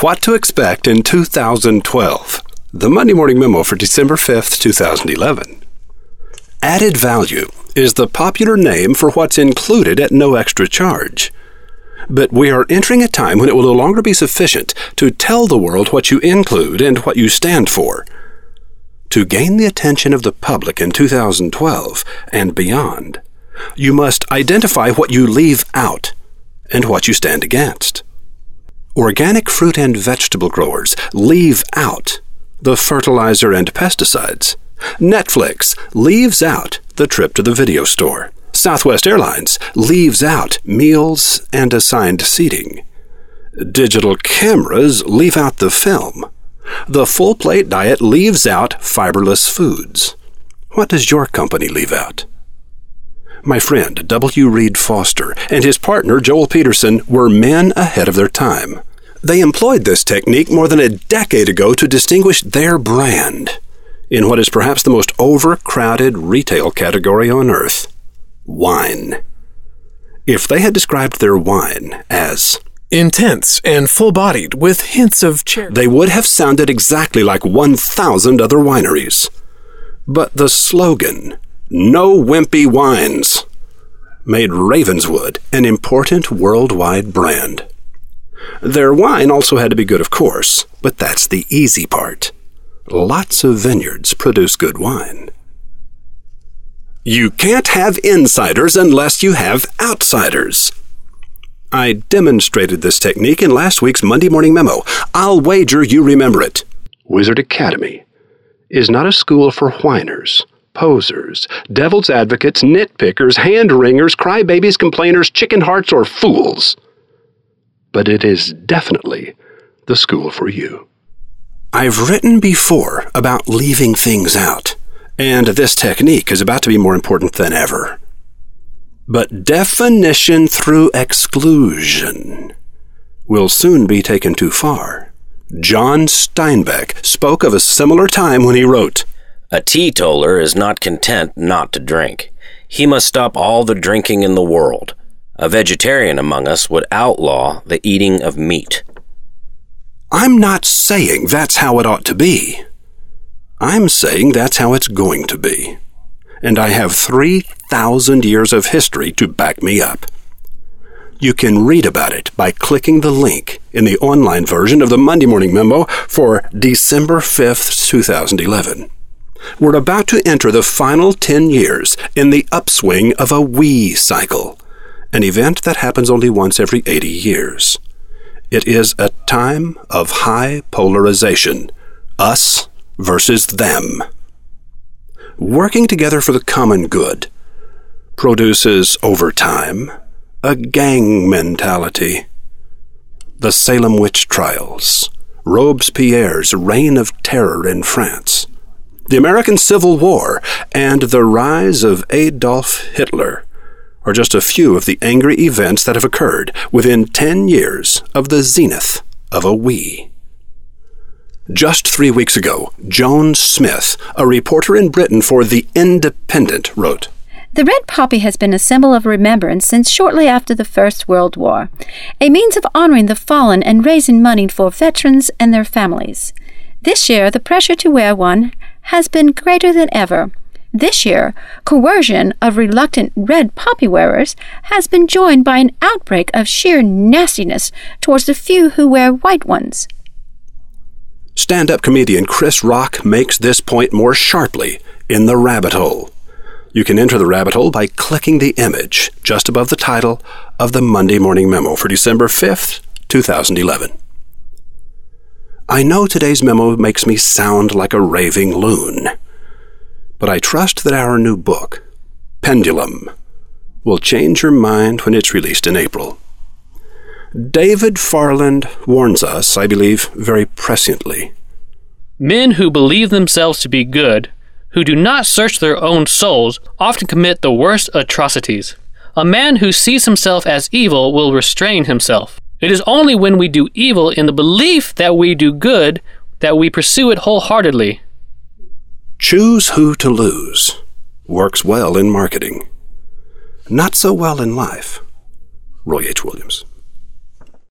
What to Expect in 2012. The Monday Morning Memo for December 5th, 2011. Added value is the popular name for what's included at no extra charge. But we are entering a time when it will no longer be sufficient to tell the world what you include and what you stand for. To gain the attention of the public in 2012 and beyond, you must identify what you leave out and what you stand against. Organic fruit and vegetable growers leave out the fertilizer and pesticides. Netflix leaves out the trip to the video store. Southwest Airlines leaves out meals and assigned seating. Digital cameras leave out the film. The full plate diet leaves out fiberless foods. What does your company leave out? My friend W. Reed Foster and his partner Joel Peterson were men ahead of their time. They employed this technique more than a decade ago to distinguish their brand in what is perhaps the most overcrowded retail category on earth wine. If they had described their wine as intense and full bodied with hints of cherry, they would have sounded exactly like 1,000 other wineries. But the slogan, No Wimpy Wines, made Ravenswood an important worldwide brand. Their wine also had to be good, of course, but that's the easy part. Lots of vineyards produce good wine. You can't have insiders unless you have outsiders. I demonstrated this technique in last week's Monday Morning Memo. I'll wager you remember it. Wizard Academy is not a school for whiners, posers, devil's advocates, nitpickers, hand wringers, crybabies, complainers, chicken hearts, or fools. But it is definitely the school for you. I've written before about leaving things out, and this technique is about to be more important than ever. But definition through exclusion will soon be taken too far. John Steinbeck spoke of a similar time when he wrote, A teetotaler is not content not to drink. He must stop all the drinking in the world. A vegetarian among us would outlaw the eating of meat. I'm not saying that's how it ought to be. I'm saying that's how it's going to be and I have 3,000 years of history to back me up. You can read about it by clicking the link in the online version of the Monday Morning Memo for December 5th, 2011. We're about to enter the final 10 years in the upswing of a we cycle, an event that happens only once every 80 years. It is a time of high polarization, us versus them working together for the common good, produces over time a gang mentality. The Salem witch trials, Robespierre's reign of terror in France, the American Civil War, and the rise of Adolf Hitler are just a few of the angry events that have occurred within 10 years of the zenith of a we. Just three weeks ago, Joan Smith, a reporter in Britain for The Independent, wrote The red poppy has been a symbol of remembrance since shortly after the First World War, a means of honoring the fallen and raising money for veterans and their families. This year, the pressure to wear one has been greater than ever. This year, coercion of reluctant red poppy wearers has been joined by an outbreak of sheer nastiness towards the few who wear white ones. Stand up comedian Chris Rock makes this point more sharply in The Rabbit Hole. You can enter the rabbit hole by clicking the image just above the title of the Monday Morning Memo for December 5th, 2011. I know today's memo makes me sound like a raving loon, but I trust that our new book, Pendulum, will change your mind when it's released in April. David Farland warns us, I believe, very presciently. Men who believe themselves to be good, who do not search their own souls, often commit the worst atrocities. A man who sees himself as evil will restrain himself. It is only when we do evil in the belief that we do good that we pursue it wholeheartedly. Choose who to lose works well in marketing. Not so well in life. Roy H. Williams.